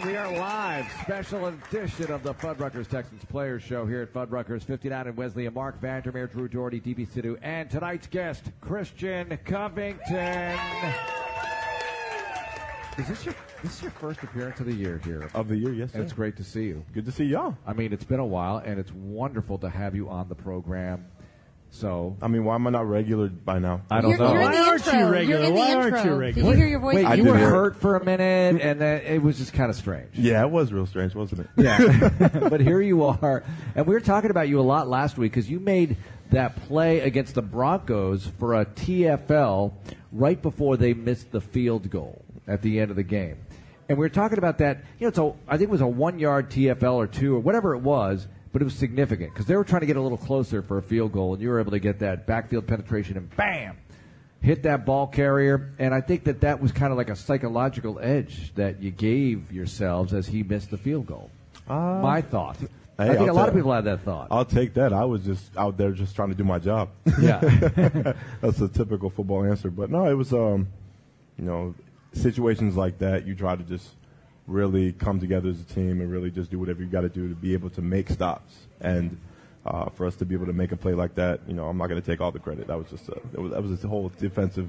And we are live, special edition of the Fuddruckers Texans Players Show here at Fuddruckers 59 and Wesley and Marc Vandermeer, Drew Dougherty, DB Sidhu, and tonight's guest, Christian Covington. Is this your this is your first appearance of the year here? Of the year, yes. And it's great to see you. Good to see y'all. I mean, it's been a while, and it's wonderful to have you on the program. So I mean, why am I not regular by now? I don't You're, know. you're in Why the aren't you regular? You're in Why the aren't intro. you regular? Did you hear your voice? Wait, I you did were hear it. hurt for a minute, and then it was just kind of strange. Yeah, it was real strange, wasn't it? Yeah. but here you are. And we were talking about you a lot last week because you made that play against the Broncos for a TFL right before they missed the field goal at the end of the game. And we were talking about that. You know, so I think it was a one yard TFL or two or whatever it was, but it was significant because they were trying to get a little closer for a field goal, and you were able to get that backfield penetration and bam! hit that ball carrier, and I think that that was kind of like a psychological edge that you gave yourselves as he missed the field goal. Uh, My thought. I think I'll a lot of people had that thought. I'll take that. I was just out there just trying to do my job. yeah, That's a typical football answer. But no, it was, um, you know, situations like that, you try to just really come together as a team and really just do whatever you got to do to be able to make stops. And uh, for us to be able to make a play like that, you know, I'm not going to take all the credit. That was just a, that was, that was a whole defensive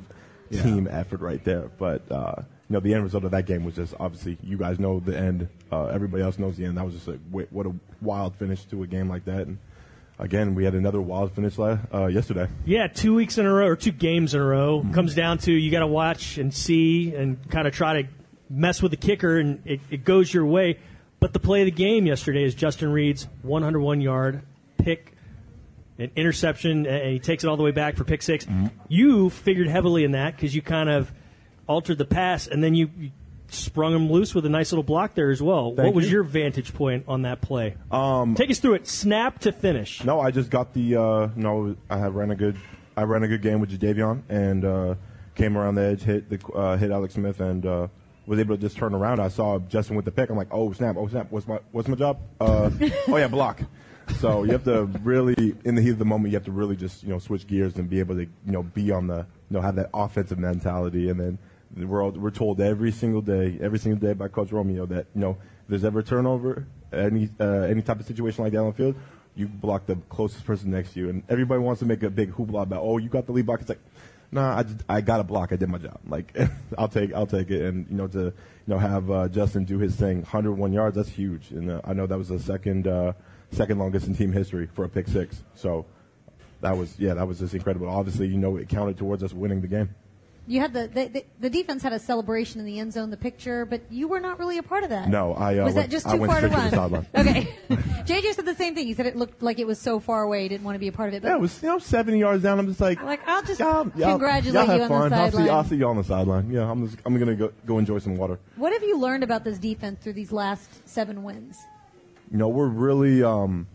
Yeah. team effort right there. But, uh, you know, the end result of that game was just obviously you guys know the end. Uh, everybody else knows the end. That was just a what a wild finish to a game like that. And again, we had another wild finish uh, yesterday. Yeah, two weeks in a row or two games in a row comes down to you got to watch and see and kind of try to mess with the kicker and it, it goes your way. But the play of the game yesterday is Justin Reid's 101 yard pick, an interception, and he takes it all the way back for pick 6 You figured heavily in that because you kind of altered the pass and then you, you sprung him loose with a nice little block there as well. what was you. your vantage point on that play? Um, Take us through it, snap to finish. No, I just got the. Uh, no, I ran a good. I ran a good game with Jadeveon and uh, came around the edge, hit the uh, hit Alex Smith, and uh, was able to just turn around. I saw Justin with the pick. I'm like, oh snap, oh snap. What's my what's my job? Uh, oh yeah, block. So you have to really, in the heat of the moment, you have to really just you know switch gears and be able to you know be on the you know have that offensive mentality, and then we're all, we're told every single day, every single day by Coach Romeo that you know if there's ever a turnover, any uh, any type of situation like that on the field, you block the closest person next to you, and everybody wants to make a big hoopla about oh you got the lead block. It's like nah, I, I got a block. I did my job. Like I'll take I'll take it, and you know to you know have uh, Justin do his thing, 101 yards. That's huge, and uh, I know that was the second uh, second longest in team history for a pick six. So that was yeah, that was just incredible. Obviously, you know it counted towards us winning the game. You had the, the, the defense had a celebration in the end zone, the picture, but you were not really a part of that. No, I, uh, was that just too went far to run? the sideline. okay. JJ said the same thing. He said it looked like it was so far away, he didn't want to be a part of it. But Yeah, it was you know 70 yards down. I'm just like Like, I'll just y'all- congratulate y'all have you on the fun. I'll see. I'll see you on the sideline. Yeah, I'm just I'm gonna go go enjoy some water. what have you learned about this defense through these last seven wins? you know, we're really um,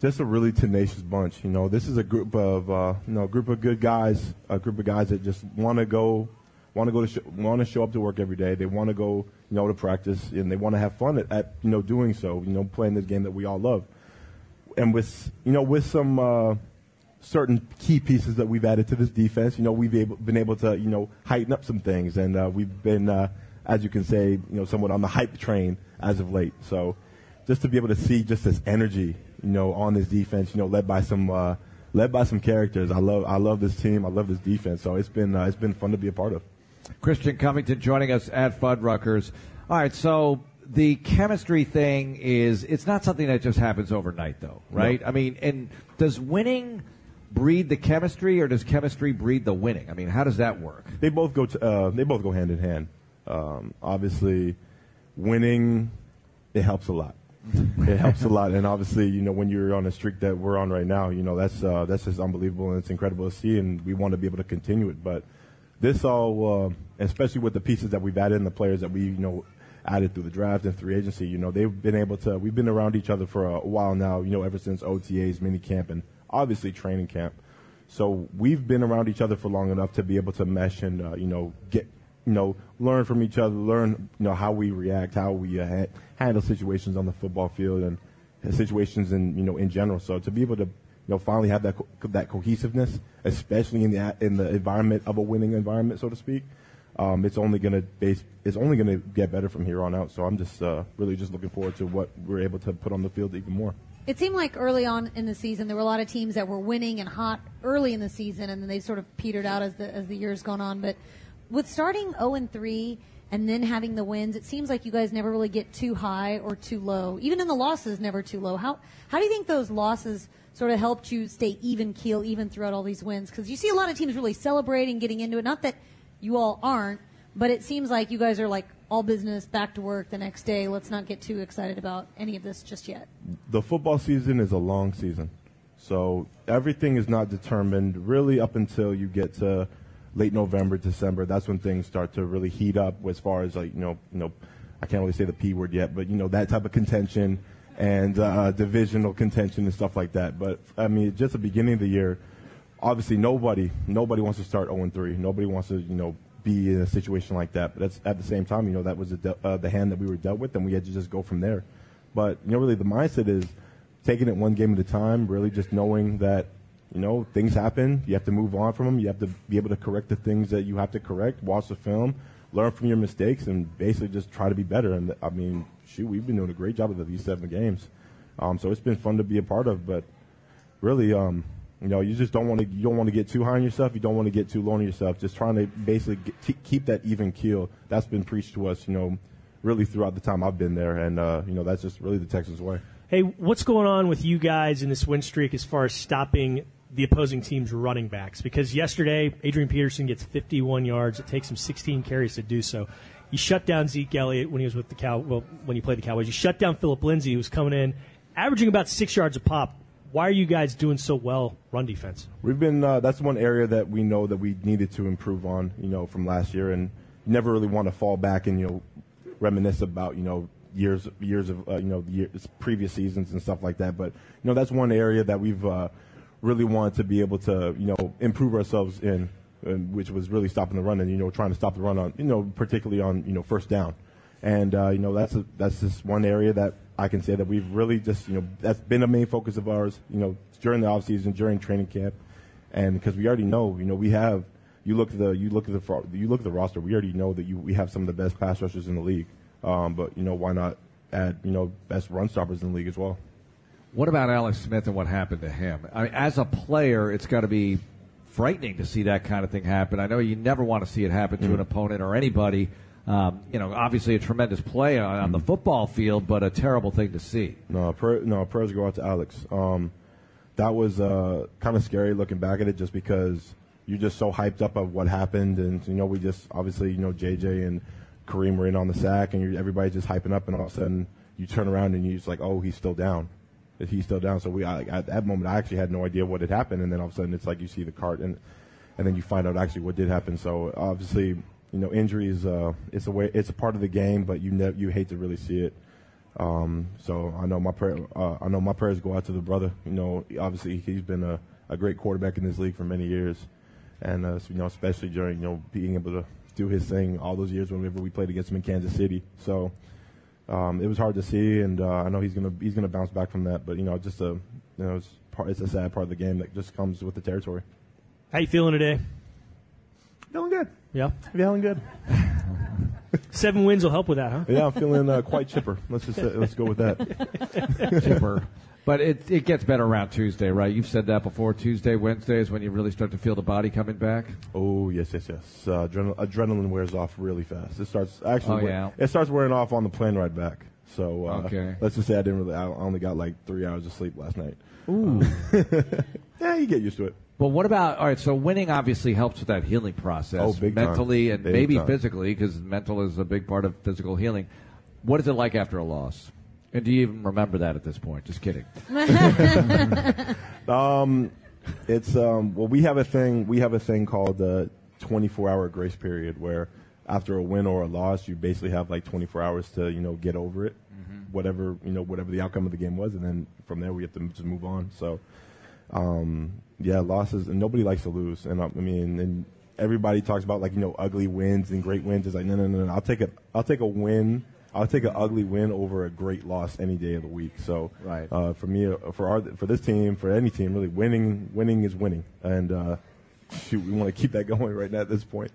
just a really tenacious bunch. You know, this is a group of uh, you know, group of good guys, a group of guys that just want to go, want to go to, sh- want to show up to work every day. They want to go, you know, to practice, and they want to have fun at, at, you know, doing so. You know, playing this game that we all love, and with, you know, with some. Uh, certain key pieces that we've added to this defense. You know, we've able, been able to, you know, heighten up some things, and uh, we've been, uh, as you can say, you know, somewhat on the hype train as of late. So, just to be able to see just this energy, you know, on this defense, you know, led by some, uh, led by some characters. I love, I love this team. I love this defense. So it's been, uh, it's been fun to be a part of. Christian Covington joining us at Fuddruckers. All right, so the chemistry thing is it's not something that just happens overnight, though, right? I mean, and does winning breed the chemistry, or does chemistry breed the winning? I mean, how does that work? they both go to, uh, they both go hand in hand. Um, obviously, winning it helps a lot. it helps a lot, and obviously, you know, when you're on a streak that we're on right now, you know that's uh, that's just unbelievable and it's incredible to see, and we want to be able to continue it. But this all, uh, especially with the pieces that we've added and the players that we you know added through the draft and free agency, you know, they've been able to. We've been around each other for a while now, you know, ever since OTAs, mini camp, and obviously training camp. So we've been around each other for long enough to be able to mesh and uh, you know get you know learn from each other, learn you know how we react, how we uh, ha- handle situations on the football field and situations in you know in general. So to be able to you know finally have that co- that cohesiveness, especially in the in the environment of a winning environment, so to speak, um, it's only gonna base it's only gonna get better from here on out. So I'm just uh, really just looking forward to what we're able to put on the field even more. It seemed like early on in the season there were a lot of teams that were winning and hot early in the season, and then they sort of petered out as the as the years gone on. But with starting 0 and 3 and then having the wins, it seems like you guys never really get too high or too low. Even in the losses, never too low. How how do you think those losses sort of helped you stay even keel even throughout all these wins? Because you see a lot of teams really celebrating, getting into it. Not that you all aren't, but it seems like you guys are like all business, back to work the next day. Let's not get too excited about any of this just yet. the football season is a long season. So everything is not determined really up until you get to late November, December. That's when things start to really heat up as far as like, you know, you know, I can't really say the P word yet, but you know, that type of contention and uh, divisional contention and stuff like that. But I mean, just the beginning of the year, obviously nobody nobody wants to start 0 3. Nobody wants to, you know, be in a situation like that. But that's at the same time, you know, that was the, uh, the hand that we were dealt with, and we had to just go from there. But you know, really, the mindset is taking it one game at a time. Really, just knowing that you know things happen. You have to move on from them. You have to be able to correct the things that you have to correct. Watch the film, learn from your mistakes, and basically just try to be better. And I mean, shoot, we've been doing a great job of these seven games. Um, so it's been fun to be a part of. But really, um, you know, you just don't want to you don't want to get too high on yourself. You don't want to get too low on yourself. Just trying to basically get, t- keep that even keel. That's been preached to us, you know, really throughout the time I've been there, and uh, you know, that's just really the Texas way. Hey, what's going on with you guys in this win streak as far as stopping the opposing team's running backs? Because yesterday, Adrian Peterson gets 51 yards. It takes him 16 carries to do so. You shut down Zeke Elliott when he was with the Cow. Well, when he played the Cowboys, you shut down Philip Lindsay, who was coming in, averaging about six yards a pop. Why are you guys doing so well run defense? We've been uh, that's one area that we know that we needed to improve on, you know, from last year, and never really want to fall back and you know reminisce about you know years years of uh, you know years, previous seasons and stuff like that. But you know that's one area that we've uh, really wanted to be able to you know improve ourselves in, and which was really stopping the run and you know trying to stop the run on you know particularly on you know first down, and uh, you know that's a, that's just one area that I can say that we've really just you know that's been a main focus of ours you know during the off season during training camp, and because we already know you know we have. You look at the you look at the you look at the roster. We already know that you we have some of the best pass rushers in the league. Um, but you know why not add you know best run stoppers in the league as well? What about Alex Smith and what happened to him? I mean, as a player, it's got to be frightening to see that kind of thing happen. I know you never want to see it happen to an opponent or anybody. Um, you know, obviously a tremendous play on, on the football field, but a terrible thing to see. No, prayer, no prayers go out to Alex. Um, that was uh, kind of scary looking back at it, just because you're just so hyped up of what happened, and you know we just obviously you know JJ and Kareem were in on the sack, and you're, everybody's just hyping up, and all of a sudden you turn around and you're just like, oh, he's still down. He's still down. So we I, at that moment I actually had no idea what had happened, and then all of a sudden it's like you see the cart, and and then you find out actually what did happen. So obviously you know injuries uh, it's a way it's a part of the game, but you ne- you hate to really see it. Um, so I know my prayer, uh, I know my prayers go out to the brother. You know, obviously he's been a, a great quarterback in this league for many years, and uh, you know, especially during you know being able to do his thing all those years whenever we played against him in Kansas City. So um, it was hard to see, and uh, I know he's gonna he's gonna bounce back from that. But you know, just a you know, it's, part, it's a sad part of the game that just comes with the territory. How you feeling today? Feeling good. Yeah, Feeling good. seven wins will help with that, huh? Yeah, I'm feeling uh, quite chipper. Let's just uh, let's go with that. Chipper. But it, it gets better around Tuesday, right? You've said that before. Tuesday, Wednesday is when you really start to feel the body coming back. Oh yes, yes, yes. Uh, adrenal- adrenaline wears off really fast. It starts actually. Oh, yeah. It starts wearing off on the plane ride back. So uh, Okay. let's just say I didn't really. I only got like three hours of sleep last night. Ooh. Yeah, you get used to it. Well, what about all right? So winning obviously helps with that healing process, Oh, big time. mentally and Big maybe time. physically, because mental is a big part of physical healing. What is it like after a loss? And do you even remember that at this point? Just kidding. It's um, well, we have a thing. We have a thing called the 24-hour grace period, where after a win or a loss, you basically have like 24 hours to you know get over it, whatever you know whatever the outcome of the game was, and then from there we have to just move on. So, um, yeah, losses, and nobody likes to lose, and I, I mean, and everybody talks about like you know ugly wins and great wins. It's like no, no, no, no. I'll take a, I'll take a win. I'll take an ugly win over a great loss any day of the week. So, Right. uh, for me, uh, for our, for this team, for any team, really, winning, winning is winning, and uh, shoot, we want to keep that going right now at this point.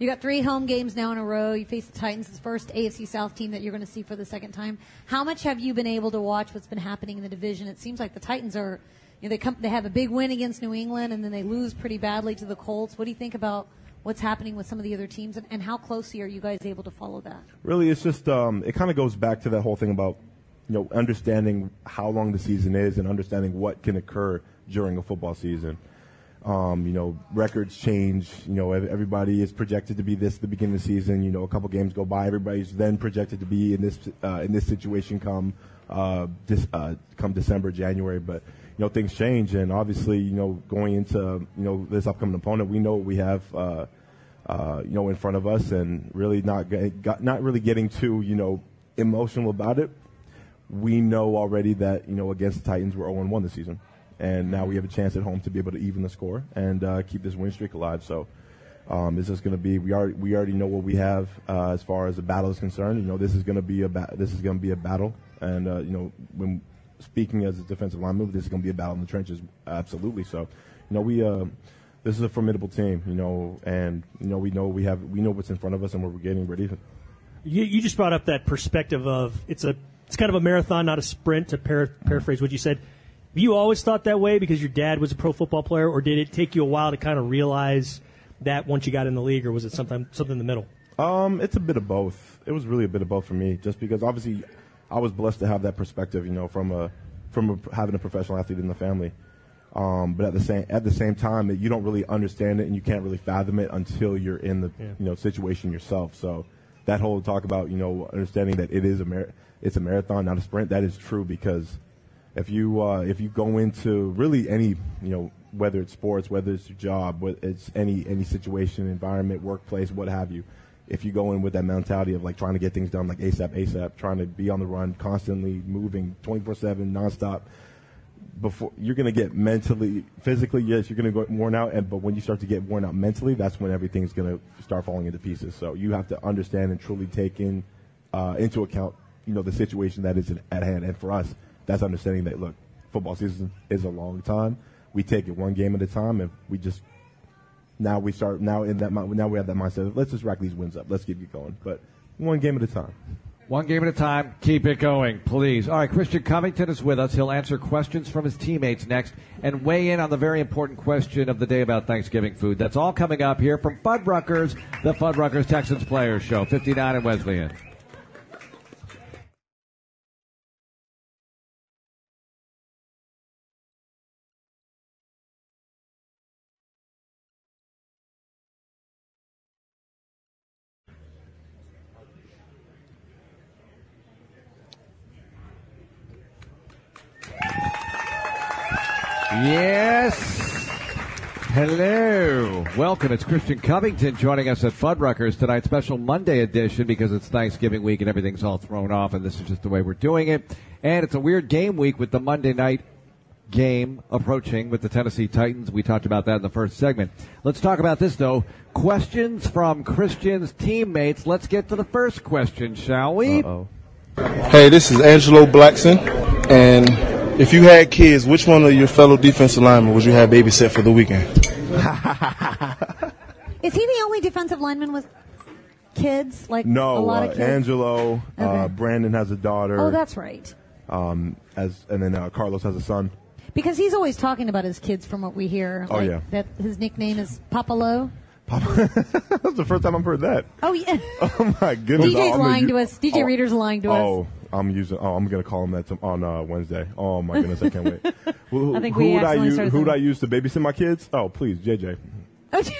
You got three home games now in a row. You face the Titans, the first AFC South team that you're going to see for the second time. How much have you been able to watch what's been happening in the division? It seems like the Titans are, you know, they come, they have a big win against New England, and then they lose pretty badly to the Colts. What do you think about what's happening with some of the other teams, and, and how closely are you guys able to follow that? Really, it's just um, it kind of goes back to that whole thing about you know understanding how long the season is and understanding what can occur during a football season. Um, you know, records change. You know, everybody is projected to be this at the beginning of the season. You know, a couple games go by, everybody's then projected to be in this uh, in this situation come uh, this, uh, come December, January. But you know, things change, and obviously, you know, going into you know this upcoming opponent, we know what we have. Uh, uh, you know, in front of us, and really not get, not really getting too you know emotional about it. We know already that you know against the Titans we're 0 1 this season, and now we have a chance at home to be able to even the score and uh, keep this win streak alive. So. Um, it's just going to be. We already we already know what we have uh, as far as the battle is concerned. You know, this is going to be a ba- this is going to be a battle, and uh, you know, when speaking as a defensive lineman, this is going to be a battle in the trenches. Absolutely. So, you know, we uh, this is a formidable team. You know, and you know we know we have we know what's in front of us, and what we're getting ready. You, you just brought up that perspective of it's a it's kind of a marathon, not a sprint. To par- paraphrase what you said, you always thought that way because your dad was a pro football player, or did it take you a while to kind of realize that once you got in the league, or was it something something in the middle? Um, it's a bit of both. It was really a bit of both for me, just because obviously I was blessed to have that perspective, you know, from a from a, having a professional athlete in the family. Um, but at the same at the same time, you don't really understand it and you can't really fathom it until you're in the Yeah. you know situation yourself. So that whole talk about you know understanding that it is a mar- it's a marathon, not a sprint. That is true because if you uh, if you go into really any you know whether it's sports, whether it's your job, whether it's any any situation, environment, workplace, what have you. If you go in with that mentality of like trying to get things done like ASAP, ASAP, trying to be on the run, constantly moving, 24/7, nonstop, before you're to get mentally, physically, yes, you're to get worn out. And but when you start to get worn out mentally, that's when everything's to start falling into pieces. So you have to understand and truly take in uh, into account, you know, the situation that is at hand. And for us, that's understanding that look, football season is a long time. We take it one game at a time, and we just now we start now in that now we have that mindset. Of, let's just rack these wins up. Let's keep it going, but one game at a time. One game at a time. Keep it going, please. All right, Christian Covington is with us. He'll answer questions from his teammates next and weigh in on the very important question of the day about Thanksgiving food. That's all coming up here from Fuddruckers, the Fuddruckers Texans Players Show, 59 and Wesleyan. Yes. Welcome. It's Christian Covington joining us at Fuddruckers tonight. Special Monday edition because it's Thanksgiving week and everything's all thrown off, and this is just the way we're doing it. And it's a weird game week with the Monday night game approaching with the Tennessee Titans. We talked about that in the first segment. Let's talk about this though. Questions from Christian's teammates. Let's get to the first question, shall we? Uh-oh. Hey, this is Angelo Blackson, and if you had kids, which one of your fellow defensive linemen would you have babysit for the weekend? Is he the only defensive lineman with kids? Like no, a lot uh, of kids. Angelo, uh, Brandon has a daughter. Oh, that's right. um, as and then uh, Carlos has a son. Because he's always talking about his kids, from what we hear. Oh, like yeah. That his nickname is Papalo. Papalo? That's the first time I've heard that. Oh yeah. Oh my goodness! DJ's Oh, lying to us. DJ oh, Reader's lying to us. Oh, I'm using. Oh, I'm gonna call him that tom- on uh, Wednesday. Oh my goodness, I can't wait. Who, I think who we would I use? started Who would I use to babysit my kids? Oh, please, JJ.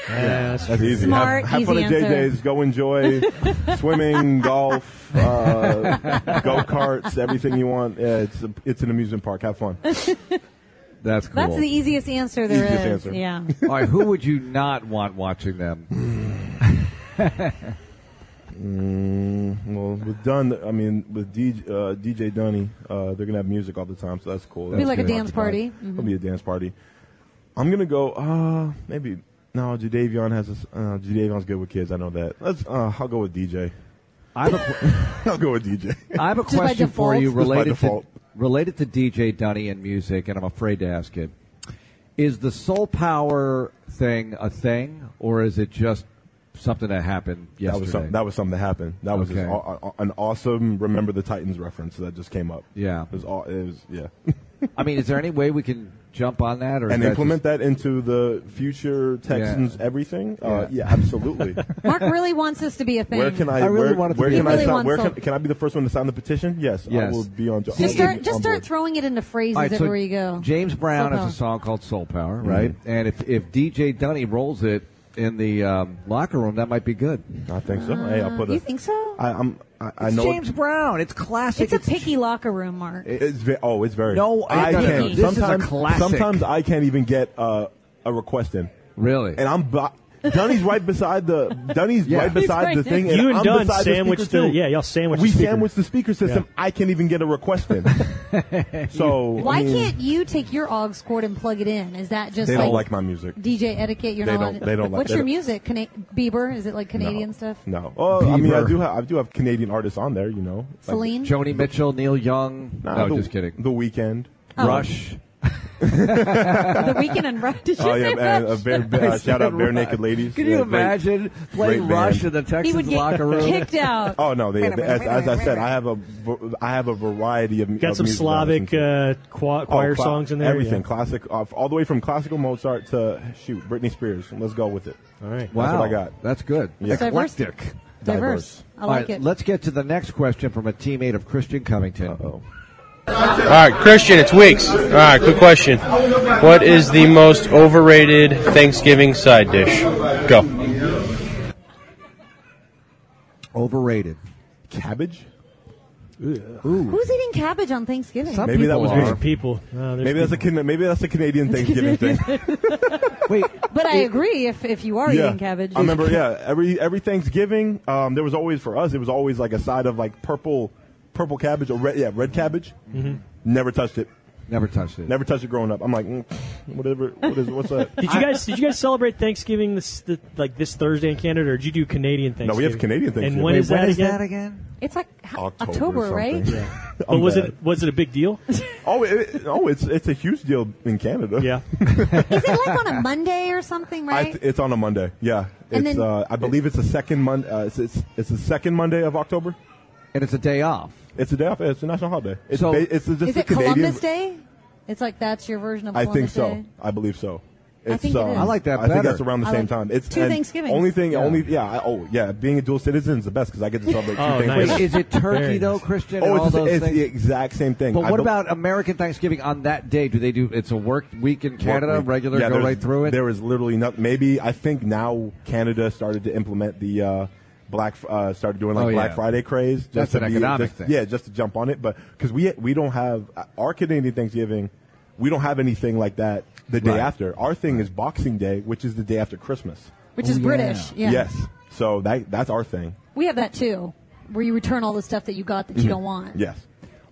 Yes. That's easy. Smart, have, have easy fun at. JJ's. Go enjoy swimming, golf, uh, go karts, everything you want. Yeah, it's a, it's an amusement park. Have fun. That's cool. That's the easiest answer there is. Easiest answer. Yeah. All right, who would you not want watching them? With Dunn, I mean, with DJ, uh, DJ Dunny, uh, they're gonna have music all the time, so that's cool. Be That's like a dance occupy. party. Mhm. It'll be a dance party. I'm gonna go. Uh, maybe no. Jadeveon has. A, s- uh, Jadeveon's good with kids. I know that. Let's. Uh, I'll go with DJ. I have a, I'll go with DJ. I have a Just question for you related to related to DJ Dunny and music, and I'm afraid to ask it. Is the soul power thing a thing, or is it just something that happened That yesterday. was some, that was something that happened. That was just Okay. aw- aw- an awesome "Remember the Titans" reference that just came up. Yeah. it was all. It was yeah, I mean, is there any way we can jump on that or and that implement that into the future Texans everything. Uh, Yeah. yeah, absolutely. Marc really wants this to be a thing. Where can I? I really where want to where can a I thing. sign? Where can, can I be the first one to sign the petition? Yes, Yes. I will be on. Just start, on just start throwing it into phrases All right, so everywhere you go. James Brown Soul has Power. a song called Soul Power, right? And if if DJ Dunny rolls it in the um, locker room, that might be good. I think so. hey, I'll put Uh, you a. think so? I, I'm. I, I It's know. James Brown. It's classic. it's a picky locker room, Marc. It's ve- oh, it's very. No, I- I no, no, can't. no, this is a sometimes, classic. sometimes I can't even get uh, a request in, really. and I'm. bu- Dunny's right beside the. Dunny's Yeah. right beside right the thing. there. And You and I'm Dunn beside sandwiched the, the- speaker too. yeah, y'all sandwiched We the speaker. sandwiched the speaker system. Yeah. I can't even get a request in. so Why I mean, can't you take your aux cord and plug it in? Is that just they like, don't like my music? DJ etiquette? You're They not. don't- they don't like- What's your don't- music? Cana- Bieber? Is it like Canadian no. stuff? No. Oh, I mean, I do have I do have Canadian artists on there. You know, Like- Celine. Joni Mitchell, Neil Young. Nah, no, the, just kidding. The Weeknd. Oh. Rush. The Weeknd and Rush. Did you Oh say yeah, man! Rush? A bare, uh, shout out, Barenaked Ladies. Can Yeah, you great- imagine playing great Rush band. in the He would get locker room? kicked out. Oh no, they, they- as, as I said, I have a v- I have a variety of Got of some music that I listen Slavic uh, qua- Oh, choir cla- songs in there. Everything yeah. classic, uh, all the way from classical Mozart to shoot Britney Spears. Let's go with it. All right. Wow, what I got. That's good. Yeah. Diverse. Eclectic. Diverse. I like right, it. let's get to the next question from a teammate of Christian Covington. Oh, All right, Christian, it's Weeks. All right, quick question. What is the most overrated Thanksgiving side dish? Go. Overrated. cabbage. Who's eating cabbage on Thanksgiving? Some Maybe that people was are. People. Uh, there's Maybe that's a people. Can- maybe that's a Canadian Thanksgiving thing. Wait, But I agree. If if you are yeah, eating cabbage, I remember. Yeah, every every Thanksgiving, um, there was always for us. It was always like a side of like purple, purple cabbage or red. Yeah, red cabbage. Mm-hmm. Never touched it. never touched it. Never touched it growing up. I'm like, mm, whatever. What is? What's that? Did you guys did you guys celebrate Thanksgiving this the, like this Thursday in Canada, or did you do Canadian Thanksgiving? No, we have Canadian Thanksgiving. And when Wait, is when that is again? that again? it's like October, October, right? something. But was bad. it was it a big deal? Oh, it, oh, it's it's a huge deal in Canada. yeah. Is it like on a Monday or something, I right? th- it's on a Monday. Yeah, And it's. then- uh, I believe it's the second Monday. Uh, it's, it's it's the second Monday of October. And it's a day off. It's a day off. It's a national holiday. It's So- ba- it's just is a it Canadian. Columbus Day? It's like that's your version of I Columbus think so. Day. I believe so. I think it um. I like that I think that's around the I same like time. It's two Thanksgiving. Only thing, Yeah. only yeah. I, oh yeah, being a dual citizen is the best because I get to celebrate two Oh, nice. Wait, is it turkey though. Christian? Oh, and all it's, those it's the exact same thing. But I what bel- about American Thanksgiving on that day? Do they do? It's a work week in Work Canada, week. regular, Yeah, go right through it. There is literally not. Maybe I think now Canada started to implement the uh, black. Uh, started doing like Oh, Black yeah. Friday craze. Just That's to an be- economic just- thing. Yeah, just to jump on it. But because we we don't have our Canadian Thanksgiving, we don't have anything like that the day Right. after. Our thing is Boxing Day, which is the day after Christmas. Which is Oh, yeah. British. Yeah. Yes. So that that's our thing. We have that too, where you return all the stuff that you got that you don't want. Mm-hmm. Yes.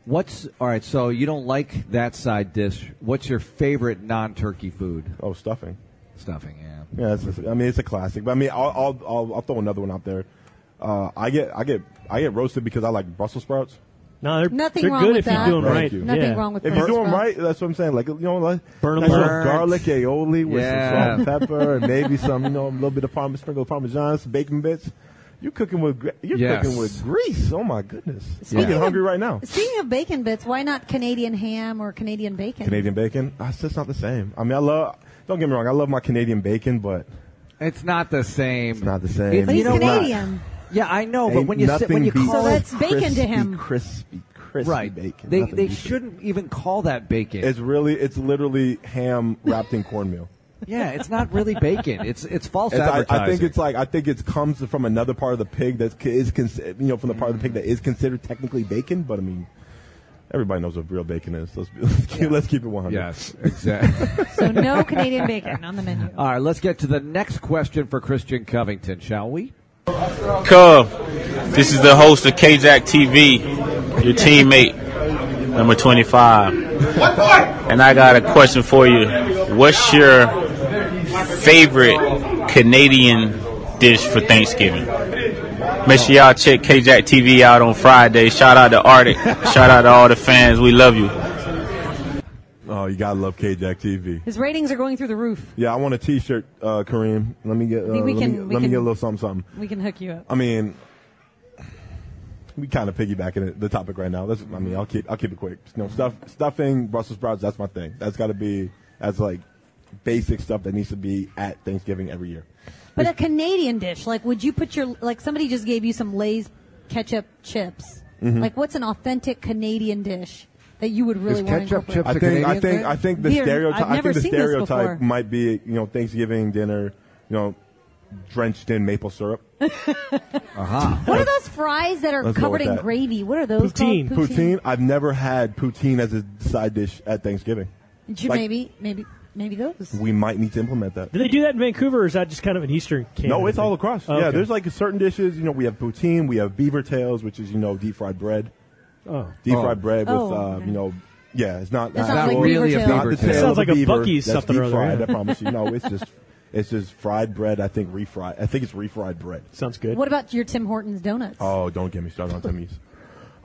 What's all right? So you don't like that side dish. What's your favorite non-turkey food? Oh, stuffing. Stuffing, yeah. Yeah, it's just- I mean it's a classic. But I mean, I'll I'll, I'll, I'll throw another one out there. Uh, I get I get I get roasted because I like Brussels sprouts. No, they're, Nothing they're wrong good with if that. you're doing Thank right. you. Nothing yeah. wrong with If you're Brussels doing right, that's what I'm saying. Like you know, like Burn 'em nice little burnt. garlic aioli with Yeah. some salt and pepper, and maybe some you know a little bit of parmesan, sprinkle of parmesan, some bacon bits. You're cooking with gre- you're Yes. cooking with grease. Oh my goodness, Speaking I'm getting of- hungry right now. Speaking of bacon bits, why not Canadian ham or Canadian bacon? Canadian bacon, ah, it's just not the same. I mean, I love. Don't get me wrong, I love my Canadian bacon, but It's not the same. it's not the same. It- But he's know what? Canadian. Yeah, I know, but Ain't when you say, when you call So it that's bacon to crispy, him. Crispy, crispy right, bacon. they Nothing they beats it. shouldn't even call that bacon. It's really, it's literally ham wrapped in cornmeal. yeah, it's not really bacon. It's it's false It's, I, advertising. I think it's like I think it comes from another part of the pig that is cons- you know from the part of the pig that is considered technically bacon, but I mean everybody knows what real bacon is. Let's, let's, keep, let's keep it 100. yes, exactly. So no Canadian bacon on the menu. All right, let's get to the next question for Christian Covington, shall we? Cub, this is the host of KJack TV, your teammate, number 25. And I got a question for you. What's your favorite Canadian dish for Thanksgiving? Make sure y'all check KJack TV out on Friday. Shout out to Arctic. Shout out to all the fans. We love you. Oh you gotta love KJack TV. His ratings are going through the roof. Yeah, I want a T-shirt, uh, Kareem. Let me get. Uh, let can- me, let me get a little something, something. We can hook you up. I mean, we kind of piggybacking the topic right now. Let's, I mean, I'll keep I'll keep it quick. You know, stuff stuffing Brussels sprouts. That's my thing. That's got to be that's like basic stuff that needs to be at Thanksgiving every year. But a Canadian dish, like, would you put your like somebody just gave you some Lay's ketchup chips? Mm-hmm. Like, what's an authentic Canadian dish that you would really Is want to ketchup incorporate? chips I a think I think thing? I think the Weird. stereotype. I've I never think the stereotype might be you know Thanksgiving dinner, you know, drenched in maple syrup. Uh-huh. What are those fries that are Let's covered in that. gravy? What are those Poutine. called? Poutine. I've never had poutine as a side dish at Thanksgiving. Like- maybe maybe maybe those? We might need to implement that. Do they do that in Vancouver, or is that just kind of an Eastern Canada? No, it's all across. Oh, Yeah, okay. there's like certain dishes. You know, we have poutine, we have beaver tails, which is you know deep fried bread. Oh. Deep Oh. fried bread with Oh, uh, okay. you know, yeah, it's not. That not sounds like really beaver a tail. not the beaver tail. tail Sounds of like a a beaver. Buc-ee's That's something deep or other, fried. yeah. I promise you. No, it's just it's just fried bread. I think refried. I think it's refried bread. Sounds good. What about your Tim Hortons donuts? Oh, don't get me started on Timmy's.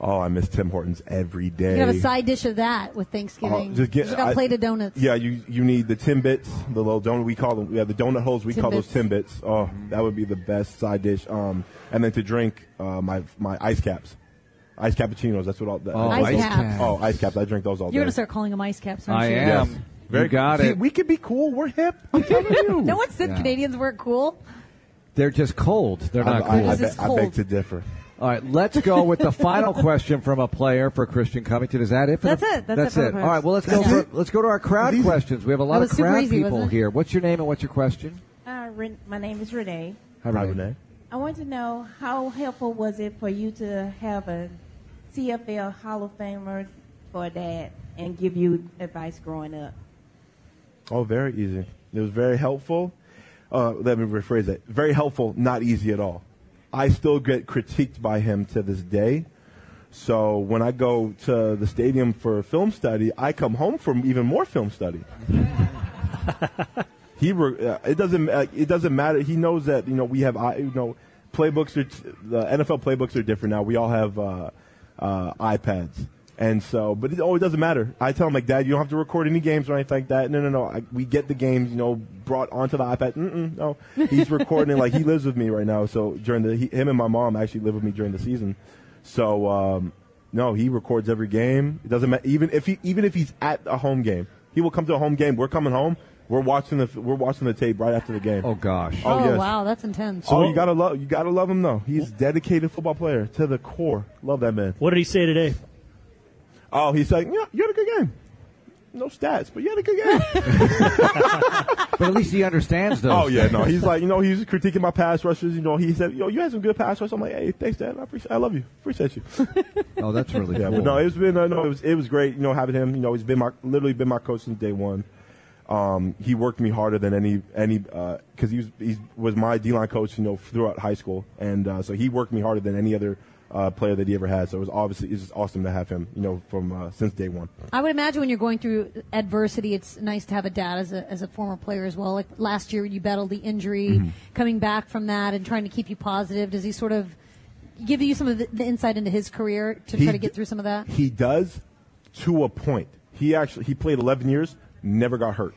Oh, I miss Tim Hortons every day. you have a side dish of that with Thanksgiving. Oh, just get got a I- plate of donuts. Yeah, you you need the Timbits, the little donut we call them. We have the donut holes. We call those Timbits. Timbits. Oh, that would be the best side dish. Um, and then to drink, uh, my my ice caps, ice cappuccinos. That's what all. The, Oh, Ice ice caps. caps. Oh, ice caps. I drink those all You're day. gonna start calling them ice caps, aren't I you? am. Yes. You got See, it. We could be cool. We're hip. I'm telling you. No one said Yeah. Canadians weren't cool. They're just cold. They're not I, cool. I, This be- is I beg to differ. All right, let's go with the final question from a player for Christian Covington. Is that it? For That's the, it. That's it for the All right. Well, let's go. That's For, it? let's go to our crowd Easy. questions. We have a lot of crowd easy, people here. What's your name and what's your question? Uh, Ren- my name is Renee. Hi, Hi, Renee. Renee. I want to know how helpful was it for you to have a CFL Hall of Famer for a dad and give you advice growing up? Oh, very easy. It was very helpful. Uh, let me rephrase that. Very helpful, not easy at all. I still get critiqued by him to this day. So when I go to the stadium for film study, I come home from even more film study. he uh, it doesn't uh, it doesn't matter. He knows that you know we have you know playbooks are t- the NFL playbooks are different now. We all have uh, uh, iPads. And so, but it, oh, it doesn't matter. I tell him like, Dad, you don't have to record any games or anything like that. No, no, no. I, we get the games, you know, brought onto the iPad. Mm-mm, no, he's recording like he lives with me right now. So during the, he, him and my mom actually live with me during the season. So um, no, he records every game. It doesn't matter. Even if he, even if he's at a home game, he will come to a home game. We're coming home. We're watching the, we're watching the tape right after the game. Oh gosh. Oh, Oh, yes. wow, that's intense. oh, you gotta love, you gotta love him though. He's a dedicated football player to the core. Love that man. What did he say today? Oh, he's like, yeah, you had a good game. No stats, but you had a good game. But at least he understands those. oh yeah, no, he's like, you know, he's critiquing my pass rushes. You know, he said, yo, you had some good pass rushes. I'm like, hey, thanks, Dad. I appreciate, I love you, appreciate you. Oh, that's really yeah, cool. but no, it's been, uh, no, it was, it was great. You know, having him. You know, he's been my, literally been my coach since day one. Um, he worked me harder than any, any, because he was, he was my D line coach. You know, throughout high school, and uh, so he worked me harder than any other. Uh, player that he ever had, so it was obviously it's just awesome to have him, you know, from uh, since day one. I would imagine when you're going through adversity, it's nice to have a dad as a, as a former player as well. Like last year, you battled the injury, Mm-hmm. coming back from that and trying to keep you positive. Does he sort of give you some of the, the insight into his career to He try to get through some of that? He does, to a point. He actually he played 11 years, never got hurt.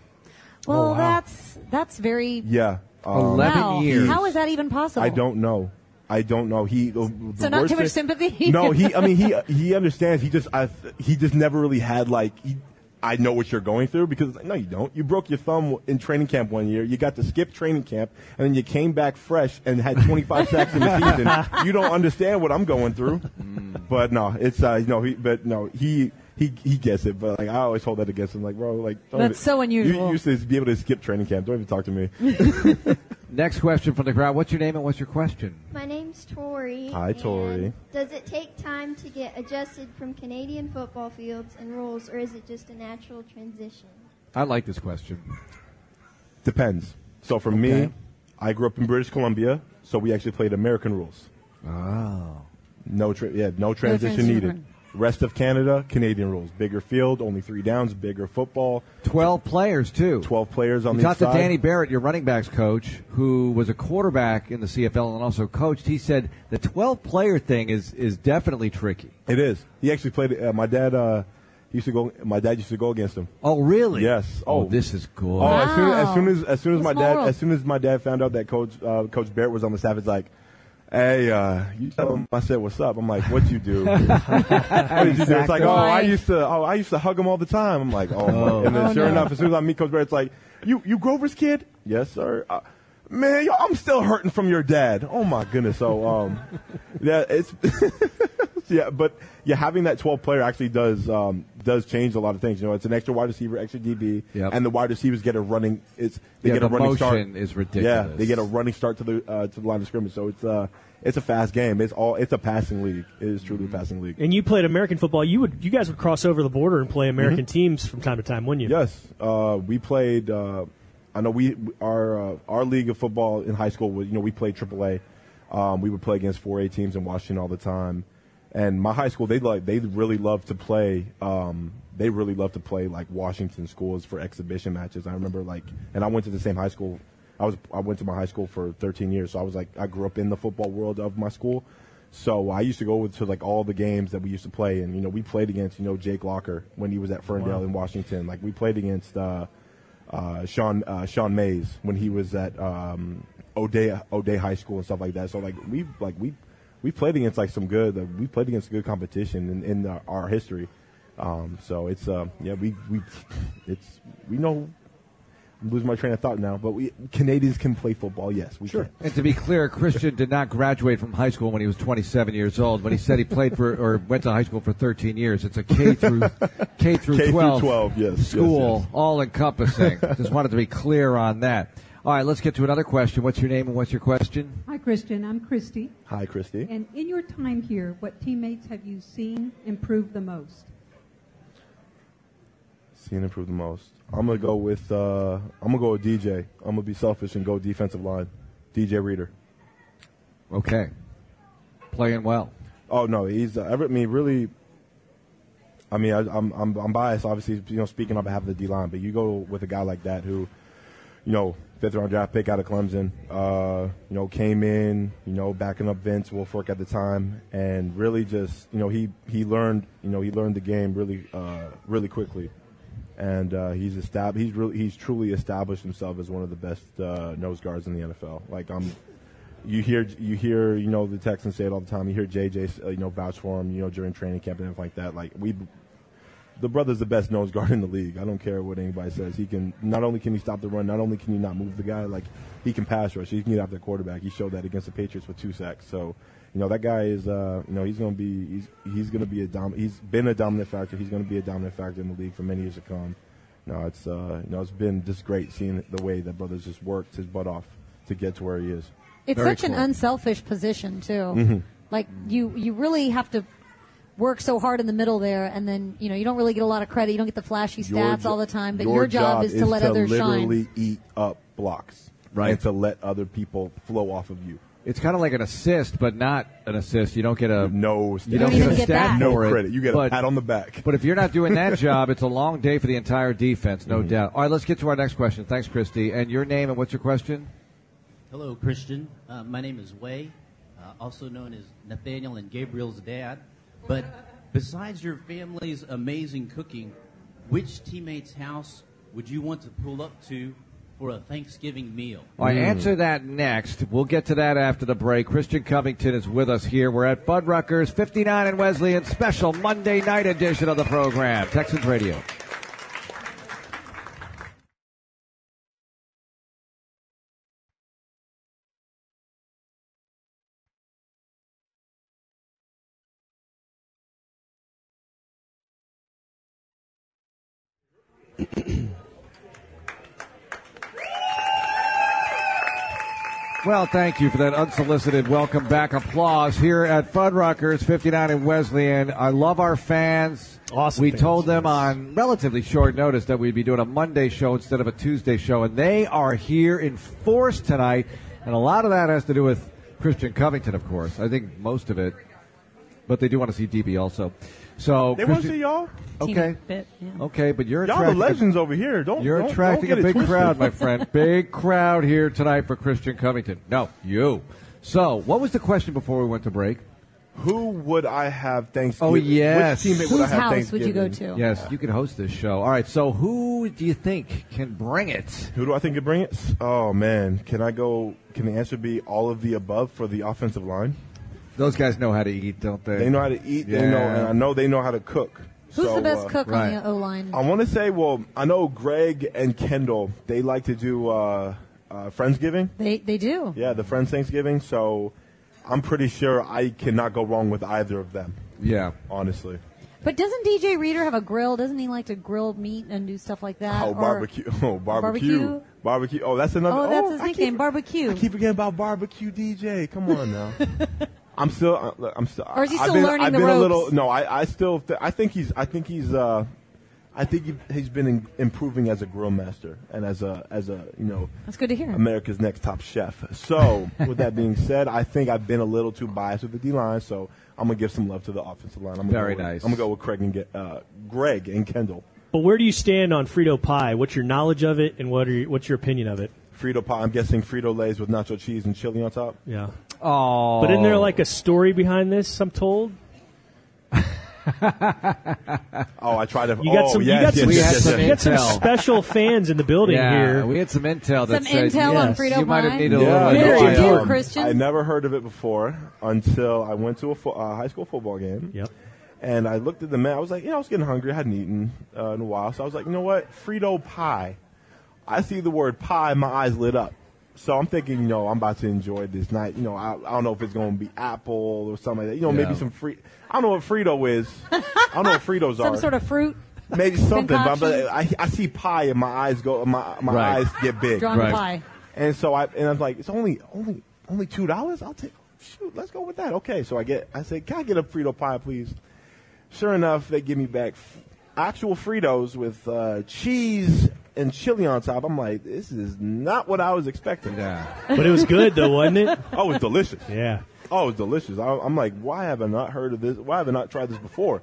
Well, that's that's very Yeah. Um, Eleven wow. years. How is that even possible? I don't know. I don't know. He the, the So not too much thing- sympathy? no, he. I mean, he he understands. He just I he just never really had like. He, I know what you're going through because no, you don't. You broke your thumb in training camp one year. You got to skip training camp, and then you came back fresh and had 25 sacks in the season. You don't understand what I'm going through. But no, it's uh, you know, he, but no, he. He, he gets it, but like I always hold that against him. Like, bro, like don't That's even- so unusual. You used to be able to skip training camp. Don't even talk to me. Next question from the crowd. What's your name and what's your question? My name's Tori. Hi, Tori. Does it take time to get adjusted from Canadian football fields and rules, or is it just a natural transition? I like this question. Depends. So for Okay. me, I grew up in British Columbia, so we actually played American rules. Oh. No, tra- yeah, no transition transition. needed. Rest of Canada, Canadian rules. Bigger field, only three downs, bigger football, 12 players, too. 12 players on We the talked to side. Danny Barrett, your running backs coach, who was a quarterback in the CFL and also coached. He said the 12 player thing is, is definitely tricky. It is. He actually played. Uh, my dad, uh, He used to go. My dad used to go against him. Oh, really? Yes. Oh, Oh, this is cool. Oh, as soon as, soon as as soon as What my small dad as soon as my dad found out that coach uh, Coach Barrett was on the staff, it's like, hey, uh, you tell him I said what's up. I'm like, what you do? what did you do? It's like, oh, I used to oh I used to hug him all the time. I'm like, oh, my. and then Oh, sure no. enough, as soon as I meet Coach Barrett, it's like, you you Grover's kid? Yes, sir. Uh, man, yo, I'm still hurting from your dad. Oh my goodness. So um, yeah, it's yeah, but yeah, having that 12 player actually does um, does change a lot of things. You know, it's an extra wide receiver, extra DB, Yep. and the wide receivers get a running. It's they Yeah, get a the running start. motion is Yeah, they get a running start to the uh, to the line of scrimmage. So it's uh it's a fast game. It's all it's a passing league. It is truly a passing league. And you played American football. You would, you guys would cross over the border and play American teams from time to time, wouldn't you? Yes, uh, we played. Uh, I know we our uh, our league of football in high school was you know we played AAA. Um, we would play against 4A teams in Washington all the time, and my high school they like they really love to play. Um, they really love to play like Washington schools for exhibition matches. I remember like, and I went to the same high school. I was I went to my high school for 13 years, so I was like I grew up in the football world of my school. So I used to go to like all the games that we used to play, and you know we played against you know Jake Locker when he was at Ferndale in Washington. Like we played against uh, uh, Sean uh, Sean Mays when he was at um, O'Dea O'Dea High School and stuff like that. So like we like we we played against like some good uh, we played against good competition in, in our, our history. Um, so it's uh, yeah we we it's we know. I'm losing my train of thought now, but we Canadians can play football. Yes, we can. And to be clear, Christian did not graduate from high school when he was 27 years old. When he said he played for or went to high school for 13 years, it's a K through K through K through 12, 12, yes, yes, school, yes. all encompassing. Just wanted to be clear on that. All right, let's get to another question. What's your name and what's your question? Hi, Christian. I'm Christy. Hi, Christy. And in your time here, what teammates have you seen improve the most? Seen improve the most. I'm gonna go with uh, I'm gonna go with DJ. I'm gonna be selfish and go defensive line. DJ Reader. Okay, playing well. Oh no, he's. Uh, every- I mean, really. I mean, I, I'm I'm I'm biased, obviously, you know, speaking on behalf of the D line, but you go with a guy like that who, you know, fifth round draft pick out of Clemson, uh, you know, came in, you know, backing up Vince Wilfork at the time, and really just, you know, he he learned, you know, he learned the game really uh, really quickly, and uh, he's established, he's really he's truly established himself as one of the best uh, nose guards in the NFL. Like I'm you hear you hear you know the Texans say it all the time. You hear JJ you know vouch for him you know during training camp and everything like that. Like we, the brother's the best nose guard in the league. I don't care what anybody says. He can not only can he stop the run, not only can he not move the guy, like he can pass rush. He can get after the quarterback. He showed that against the Patriots with two sacks. So you know that guy is uh, you know he's going to be he's he's going to be a dom- he's been a dominant factor. He's going to be a dominant factor in the league for many years to come. No, it's uh, you know it's been just great seeing the way that brother's just worked his butt off to get to where he is. It's Very such an unselfish position too. Mm-hmm. Like you, you really have to work so hard in the middle there, and then you know you don't really get a lot of credit. You don't get the flashy Your stats jo- all the time, but your, job, is to let to others literally shine. eat up blocks, Right. And to let other people flow off of you. It's kind of like an assist, but not an assist. You don't get a No, you don't don't even get a get stat that. no for it, credit. You get but- a pat on the back. But if you're not doing that job, it's a long day for the entire defense, no doubt. All right, let's get to our next question. Thanks, Christy. And your name and what's your question? Hello, Christian. Uh, my name is Way, uh, also known as Nathaniel and Gabriel's dad. But besides your family's amazing cooking, which teammate's house would you want to pull up to for a Thanksgiving meal? All right, hmm. answer that next. We'll get to that after the break. Christian Covington is with us here. We're at Fuddrucker's 59 and Wesleyan special Monday night edition of the program. Texans Radio. Well, thank you for that unsolicited welcome back applause here at Fuddruckers 59 in Wesleyan. I love our fans. Awesome We fans, told them yes. on relatively short notice that we'd be doing a Monday show instead of a Tuesday show, and they are here in force tonight. And a lot of that has to do with Christian Covington, of course. I think most of it, but they do want to see DB also. So They want to see y'all. Okay, Bit, yeah. okay, but you're Y'all the attracting a- legends over here. Don't you're don't- attracting don't a get it big twisted. crowd, my friend. Big crowd here tonight for Christian Covington. No, you. So, what was the question before we went to break? Who would I have oh, Thanksgiving? Oh yes. Which teammate would I Whose have house would you go to? Yes, you can host this show. All right. So who do you think can bring it? Who do I think could bring it? Oh man, can I go? Can the answer be all of the above for the offensive line? Those guys know how to eat, don't they? They know how to eat. They know, Yeah. and I know they know how to cook. Who's So, the best uh, cook right. on the O line? I want to say, well, I know Greg and Kendall. They like to do uh, uh, Friendsgiving. They they do. Yeah, the Friends Thanksgiving. So I'm pretty sure I cannot go wrong with either of them. Yeah. Honestly. But doesn't DJ Reader have a grill? Doesn't he like to grill meat and do stuff like that? Oh, Or- barbecue! Oh, barbecue! Barbecue? Barbecue! Oh, that's another. Oh, that's his I nickname, keep, barbecue. I keep forgetting about barbecue DJ. Come on now. I'm still. uh, look, I'm still. Or is he I've still been, learning I've the been a little. No, I. I still. Th- I think he's. I think he's. uh I think he, he's been in, improving as a grill master and as a as a you know That's good to hear. America's next top chef. So, with that being said, I think I've been a little too biased with the D line. So, I'm gonna give some love to the offensive line. I'm gonna Very go with- nice. I'm gonna go with Craig and get, uh, Greg and Kendall. But where do you stand on Frito pie? What's your knowledge of it, and what are your, what's your opinion of it? Frito pie. I'm guessing Frito Lay's with nacho cheese and chili on top. Yeah. Oh. But isn't there like a story behind this? I'm told. Oh, I tried to. You got oh, some. yes, you got some. Yes, yes, you got some special fans in the building yeah, here. we had some intel that Some said intel on yes, Frito you might have pie? needed a little Where no, did I, you do, um, Christian? I never heard of it before until I went to a fo- uh, high school football game. Yep. And I looked at the menu. I was like, you know, I was getting hungry. I hadn't eaten uh, in a while. So I was like, you know what? Frito pie. I see the word pie, my eyes lit up. So I'm thinking, you know, I'm about to enjoy this night. You know, I, I don't know if it's going to be apple or something like that. You know, maybe some free. I don't know what Frito is. I don't know what Fritos Some are. Some sort of fruit maybe something. But, I'm- but I, I see pie and my eyes go. My my Right. eyes get big. drawn Right. pie. And so I and I'm like, it's only only only two dollars. I'll take. Shoot, let's go with that. Okay, so I get. I said, can I get a Frito pie, please? Sure enough, they give me back f- actual Fritos with uh, cheese and chili on top. I'm like, this is not what I was expecting. Yeah. But it was good though, wasn't it? Oh, it was delicious. Yeah. Oh, it was delicious. I, I'm like, why have I not heard of this? Why have I not tried this before?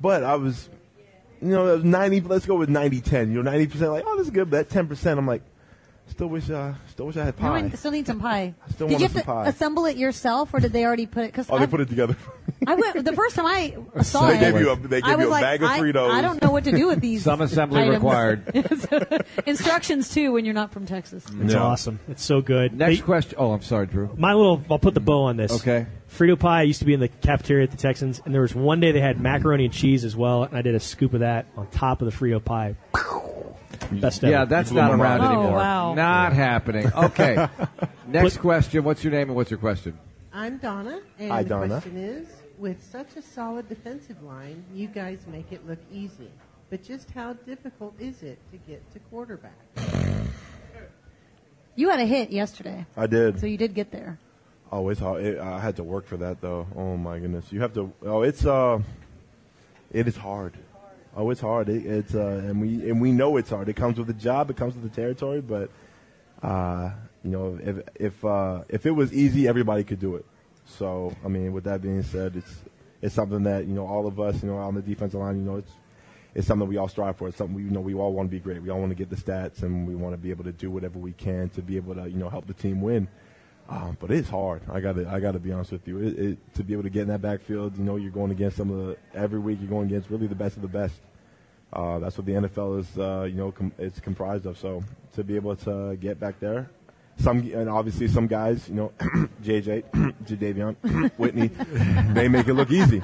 But I was, you know, was 90. Let's go with 90 10. You know, 90 percent like, oh, this is good. But that 10 percent, I'm like, still wish, uh, still wish I had pie. I still need some pie. I still did you wanted have to some pie. assemble it yourself, or did they already put it? Because oh, they put it together. I went the first time I saw They it. gave you a- they I gave was you a like, bag of I, Fritos. I don't know what to do with these. Some assembly items. required. Instructions too when you're not from Texas. It's Yeah. awesome. It's so good. Next They- question. Oh, I'm sorry, Drew. my little, I'll put the bow on this. Okay. Frito pie used to be in the cafeteria at the Texans, and there was one day they had macaroni and cheese as well, and I did a scoop of that on top of the Frito pie. Best ever. Yeah, that's not around mind. Oh, anymore. wow. Not happening. Okay. Next question. What's your name and what's your question? I'm Donna, and Hi, the Donna. question is: With such a solid defensive line, you guys make it look easy. But just how difficult is it to get to quarterback? You had a hit yesterday, I did. so you did get there. Oh, it's hard. I had to work for that though. Oh my goodness, you have to. Oh, it's uh, it is hard. Oh, it's hard. It, it's uh, and we and we know it's hard. It comes with the job. It comes with the territory. But uh, you know, if if uh, if it was easy, everybody could do it. So I mean, with that being said, it's it's something that you know all of us, you know, on the defensive line, you know, it's it's something we all strive for. It's something we you know we all want to be great. We all want to get the stats, and we want to be able to do whatever we can to be able to you know help the team win. Um, but it's hard. I got to I got to be honest with you. It, it, to be able to get in that backfield, you know, you're going against some of the every week. You're going against really the best of the best. Uh, that's what the NFL is, uh, you know, com- it's comprised of. So to be able to get back there, some and obviously some guys, you know, JJ, Jadeveon, Whitney, they make it look easy.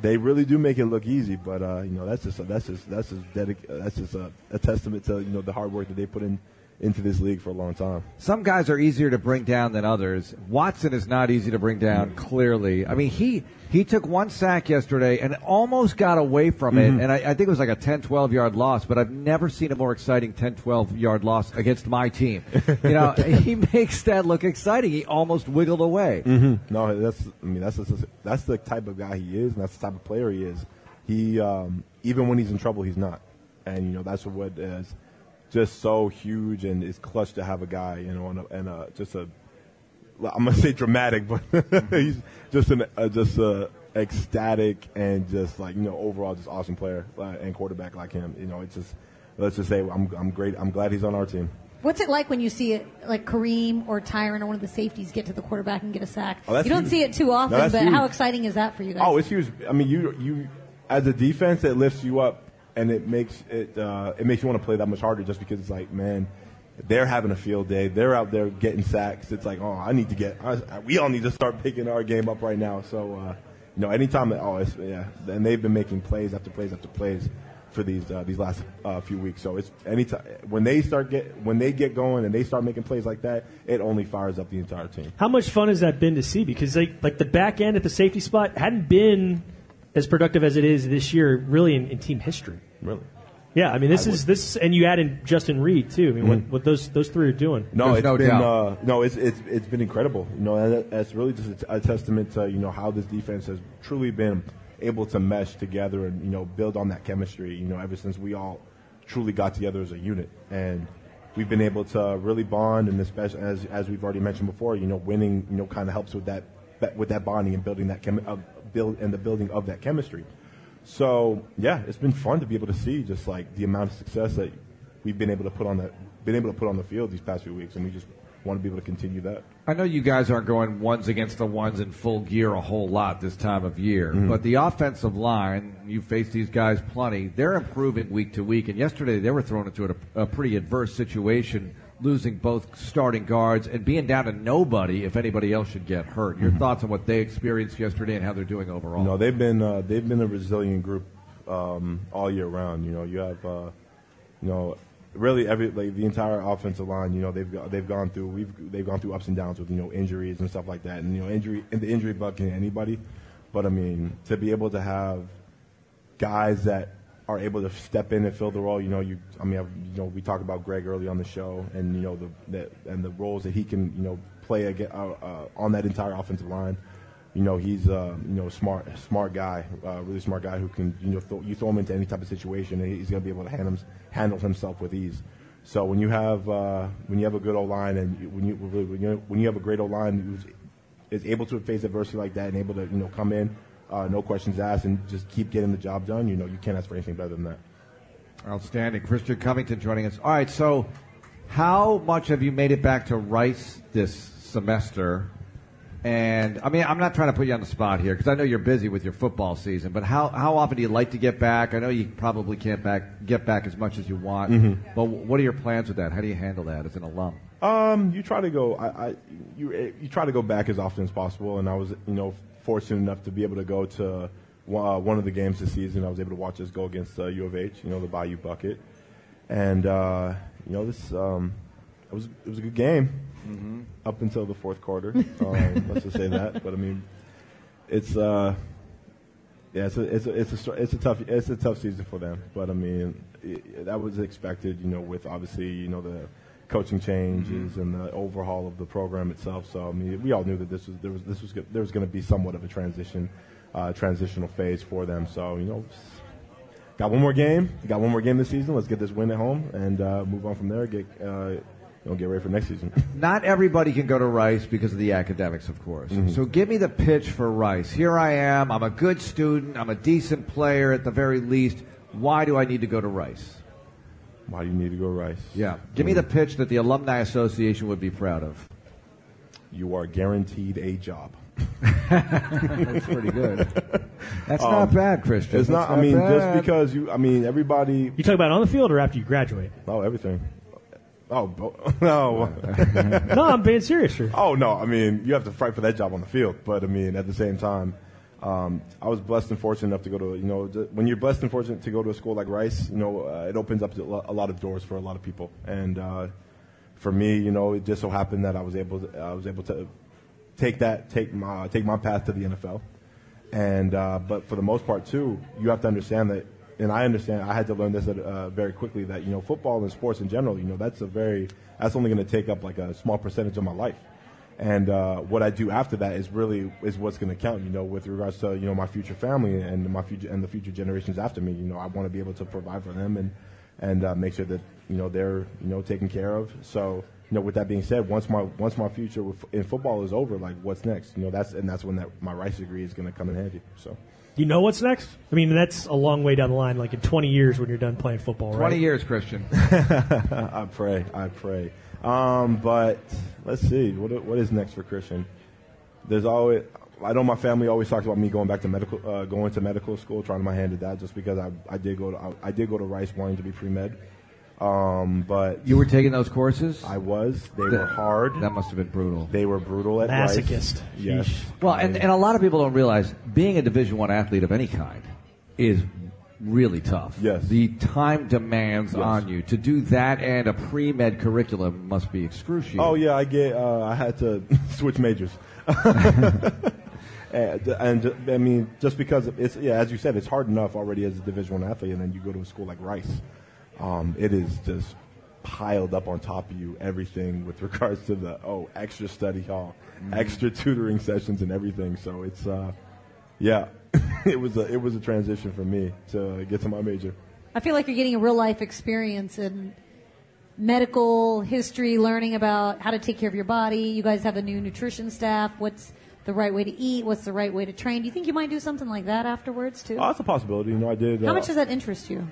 They really do make it look easy, but uh, you know that's just that's just that's just dedic- that's just a, a testament to you know the hard work that they put in into this league for a long time. Some guys are easier to bring down than others. Watson is not easy to bring down. Clearly, I mean he he took one sack yesterday and almost got away from it, Mhm. and I, I think it was like a 10, 12 yard loss. But I've never seen a more exciting 10, 12 yard loss against my team. You know, he makes that look exciting. He almost wiggled away. Mm-hmm. No, that's I mean that's the, that's the type of guy he is, and that's the type of player he is. He um, even when he's in trouble, he's not, and you know that's what is just so huge and it's clutch to have a guy, you know, and, a, and a, just a I'm gonna say dramatic, but he's just an uh, just a ecstatic and just like you know overall just awesome player uh, and quarterback like him. You know, it's just let's just say I'm I'm great. I'm glad he's on our team. What's it like when you see it, like Kareem or Tyrann or one of the safeties get to the quarterback and get a sack? Oh, you don't huge. see it too often, No, but huge. how exciting is that for you guys? Oh, it's huge. I mean, you you as a defense, it lifts you up and it makes it uh, it makes you want to play that much harder just because it's like, man, they're having a field day. They're out there getting sacks. It's like, oh, I need to get. I, we all need to start picking our game up right now. So, uh, you know, anytime that oh, it's, yeah, and they've been making plays after plays after plays for these uh, these last uh, few weeks. So it's anytime when they start get when they get going and they start making plays like that, it only fires up the entire team. How much fun has that been to see? Because like, like the back end at the safety spot hadn't been as productive as it is this year, really in, in team history. Really? Yeah, I mean this I is this, and you add in Justin Reid too. I mean, what, Mhm. what those those three are doing? No, it's been uh, no, it's it's it's been incredible. You know, and that's really just a, a testament to you know how this defense has truly been able to mesh together and you know build on that chemistry. You know, ever since we all truly got together as a unit, and we've been able to really bond, and especially as as we've already mentioned before, you know, winning you know kind of helps with that, that with that bonding and building that chem- uh, build and the building of that chemistry. So yeah, it's been fun to be able to see just like the amount of success that we've been able to put on the been able to put on the field these past few weeks, and we just want to be able to continue that. I know you guys aren't going ones against the ones in full gear a whole lot this time of year, Mhm. but the offensive line, you face these guys plenty, they're improving week to week. And yesterday they were thrown into a, a pretty adverse situation, losing both starting guards and being down to nobody if anybody else should get hurt. Your thoughts on what they experienced yesterday and how they're doing overall? No, they've been uh, they've been a resilient group um, all year round. You know, you have uh, you know really every like the entire offensive line. You know, they've they've gone through we've they've gone through ups and downs with you know injuries and stuff like that. And you know, injury in the injury bug can anybody, but I mean to be able to have guys that are able to step in and fill the role. You know, you I mean, you know, we talked about Greg early on the show, and you know the, that and the roles that he can you know play aga uh, uh, on that entire offensive line. You know, he's uh, you know smart smart guy, uh, really smart guy who can you know throw, you throw him into any type of situation, and he's going to be able to handle himself with ease. So when you have uh, when you have a good O line and you- when you when you when you have a great O line who's is able to face adversity like that and able to you know come in, uh, no questions asked, and just keep getting the job done. You know, you can't ask for anything better than that. Outstanding. Christian Covington joining us. All right, so how much have you made it back to Rice this semester? And I mean, I'm not trying to put you on the spot here because I know you're busy with your football season. But how, how often do you like to get back? I know you probably can't back get back as much as you want. Mhm. But what are your plans with that? How do you handle that as an alum? Um, you try to go. I, I you you try to go back as often as possible, and I was you know fortunate enough to be able to go to uh, one of the games this season. I was able to watch us go against uh, U of H. You know the Bayou Bucket, and uh, you know this um, it was it was a good game Mhm. up until the fourth quarter. Um, let's just say that. But I mean, it's uh, yeah, it's a it's a it's a it's a tough it's a tough season for them. But I mean, i that was expected. You know, with obviously you know the coaching changes and the overhaul of the program itself. So I mean, we all knew that this was there was this was there was going to be somewhat of a transition uh, transitional phase for them. So you know. Got one more game. Got one more game this season. Let's get this win at home and uh, move on from there. Get uh, you know, get ready for next season. Not everybody can go to Rice because of the academics, of course. Mhm. So give me the pitch for Rice. Here I am. I'm a good student. I'm a decent player at the very least. Why do I need to go to Rice? Why do you need to go Rice? Yeah. Give me the pitch that the Alumni Association would be proud of. You are guaranteed a job. That's pretty good. That's Um, not bad, Christian. It's That's not. I mean, bad. just because you. I mean, everybody. You talk about on the field or after you graduate? Oh, everything. Oh, bo- no. no, I'm being serious. Sir. Oh no, I mean you have to fight for that job on the field, but I mean at the same time, um, I was blessed and fortunate enough to go to you know when you're blessed and fortunate to go to a school like Rice, you know uh, it opens up a lot of doors for a lot of people, and uh, for me, you know, it just so happened that I was able to, I was able to take that take my take my path to the NFL, and uh, but for the most part too, you have to understand that. And I understand. I had to learn this uh, very quickly that you know football and sports in general. You know that's a very that's only going to take up like a small percentage of my life and uh, what I do after that is really is what's going to count. You know, with regards to you know my future family and my future and the future generations after me. You know, I want to be able to provide for them and and uh, make sure that you know they're you know taken care of. So you know, with that being said, once my once my future in football is over, like what's next? You know, that's and that's when that my rice degree is going to come in handy. So. You know what's next? I mean, that's a long way down the line. Like in 20 years when you're done playing football, right? 20 years, Christian. I pray. I pray. Um, but let's see. What what is next for Christian? There's always. I know my family always talks about me going back to medical, uh, going to medical school, trying my hand at that, just because I, I did go to I, I did go to Rice wanting to be pre med. Um, but You were taking those courses? I was. They That- were hard. That must have been brutal. They were brutal at Rice. Masochist. Yes. Yeesh. Well, and, and a lot of people don't realize being a Division One athlete of any kind is really tough. Yes. The time demands Yes. on you to do that and a pre med curriculum must be excruciating. Oh yeah, I get. Uh, I had to switch majors. and, and I mean, just because it's yeah, as you said, it's hard enough already as a Division One athlete, and then you go to a school like Rice. Um, it is just piled up on top of you everything with regards to the oh extra study hall, extra tutoring sessions, and everything. So it's uh, yeah, it was a it was a transition for me to get to my major. I feel like you're getting a real life experience in medical history, learning about how to take care of your body. You guys have a new nutrition staff. What's the right way to eat? What's the right way to train? Do you think you might do something like that afterwards too? Oh, that's a possibility. You know, I did. How uh, much does that interest you?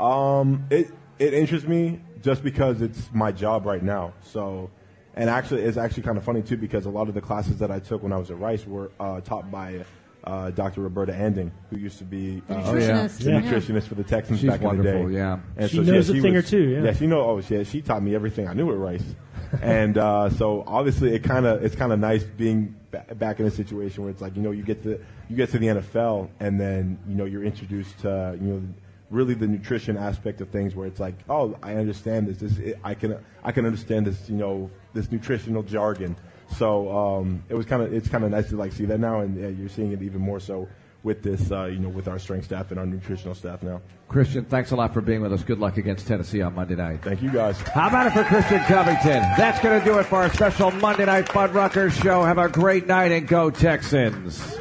Um, it it interests me just because it's my job right now. So, and actually, it's actually kind of funny too because a lot of the classes that I took when I was at Rice were uh, taught by uh, Dr. Roberta Anding, who used to be The uh, nutritionist. the Yeah. nutritionist for the Texans She's back in the day. yeah. and She so, knows yeah, a thing was- or two, yeah. yeah, she know. Oh, yeah, she taught me everything I knew at Rice, and uh, so obviously it kind of it's kind of nice being ba- back in a situation where it's like you know you get to you get to the NFL and then you know you're introduced to you know really the nutrition aspect of things where it's like oh I understand this this it, I can I can understand this you know this nutritional jargon so um, it was kind of it's kind of nice to like see that now and yeah, you're seeing it even more so with this uh, you know with our strength staff and our nutritional staff now Christian, thanks a lot for being with us. Good luck against Tennessee on Monday night. thank you guys. How about it for Christian Covington? That's going to do it for our special Monday Night Fuddruckers show. Have a great night and go Texans.